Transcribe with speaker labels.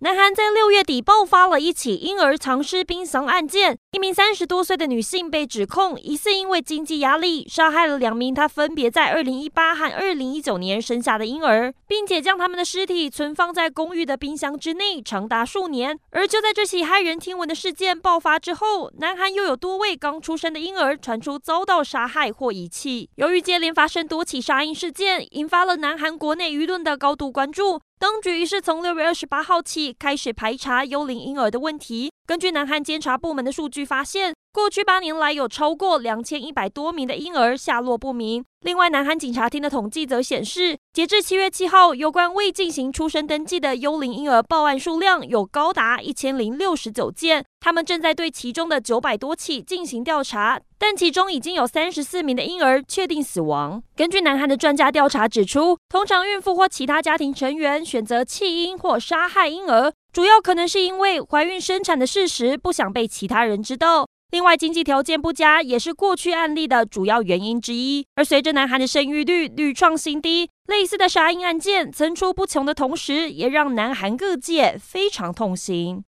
Speaker 1: 南韩在六月底爆发了一起婴儿藏尸冰箱案件，一名三十多岁的女性被指控疑似因为经济压力杀害了两名她分别在二零一八和二零一九年生下的婴儿，并且将他们的尸体存放在公寓的冰箱之内长达数年。而就在这起骇人听闻的事件爆发之后，南韩又有多位刚出生的婴儿传出遭到杀害或遗弃。由于接连发生多起杀婴事件，引发了南韩国内舆论的高度关注。当局于是从六月二十八号起开始排查幽灵婴儿的问题。根据南韩监察部门的数据发现，过去八年来有超过两千一百多名的婴儿下落不明。另外，南韩警察厅的统计则显示，截至七月七号，有关未进行出生登记的幽灵婴儿报案数量有高达一千零六十九件。他们正在对其中的九百多起进行调查，但其中已经有三十四名的婴儿确定死亡。根据南韩的专家调查指出，通常孕妇或其他家庭成员选择弃婴或杀害婴儿。主要可能是因为怀孕生产的事实不想被其他人知道，另外经济条件不佳也是过去案例的主要原因之一。而随着南韩的生育率屡创新低，类似的杀婴案件层出不穷的同时，也让南韩各界非常痛心。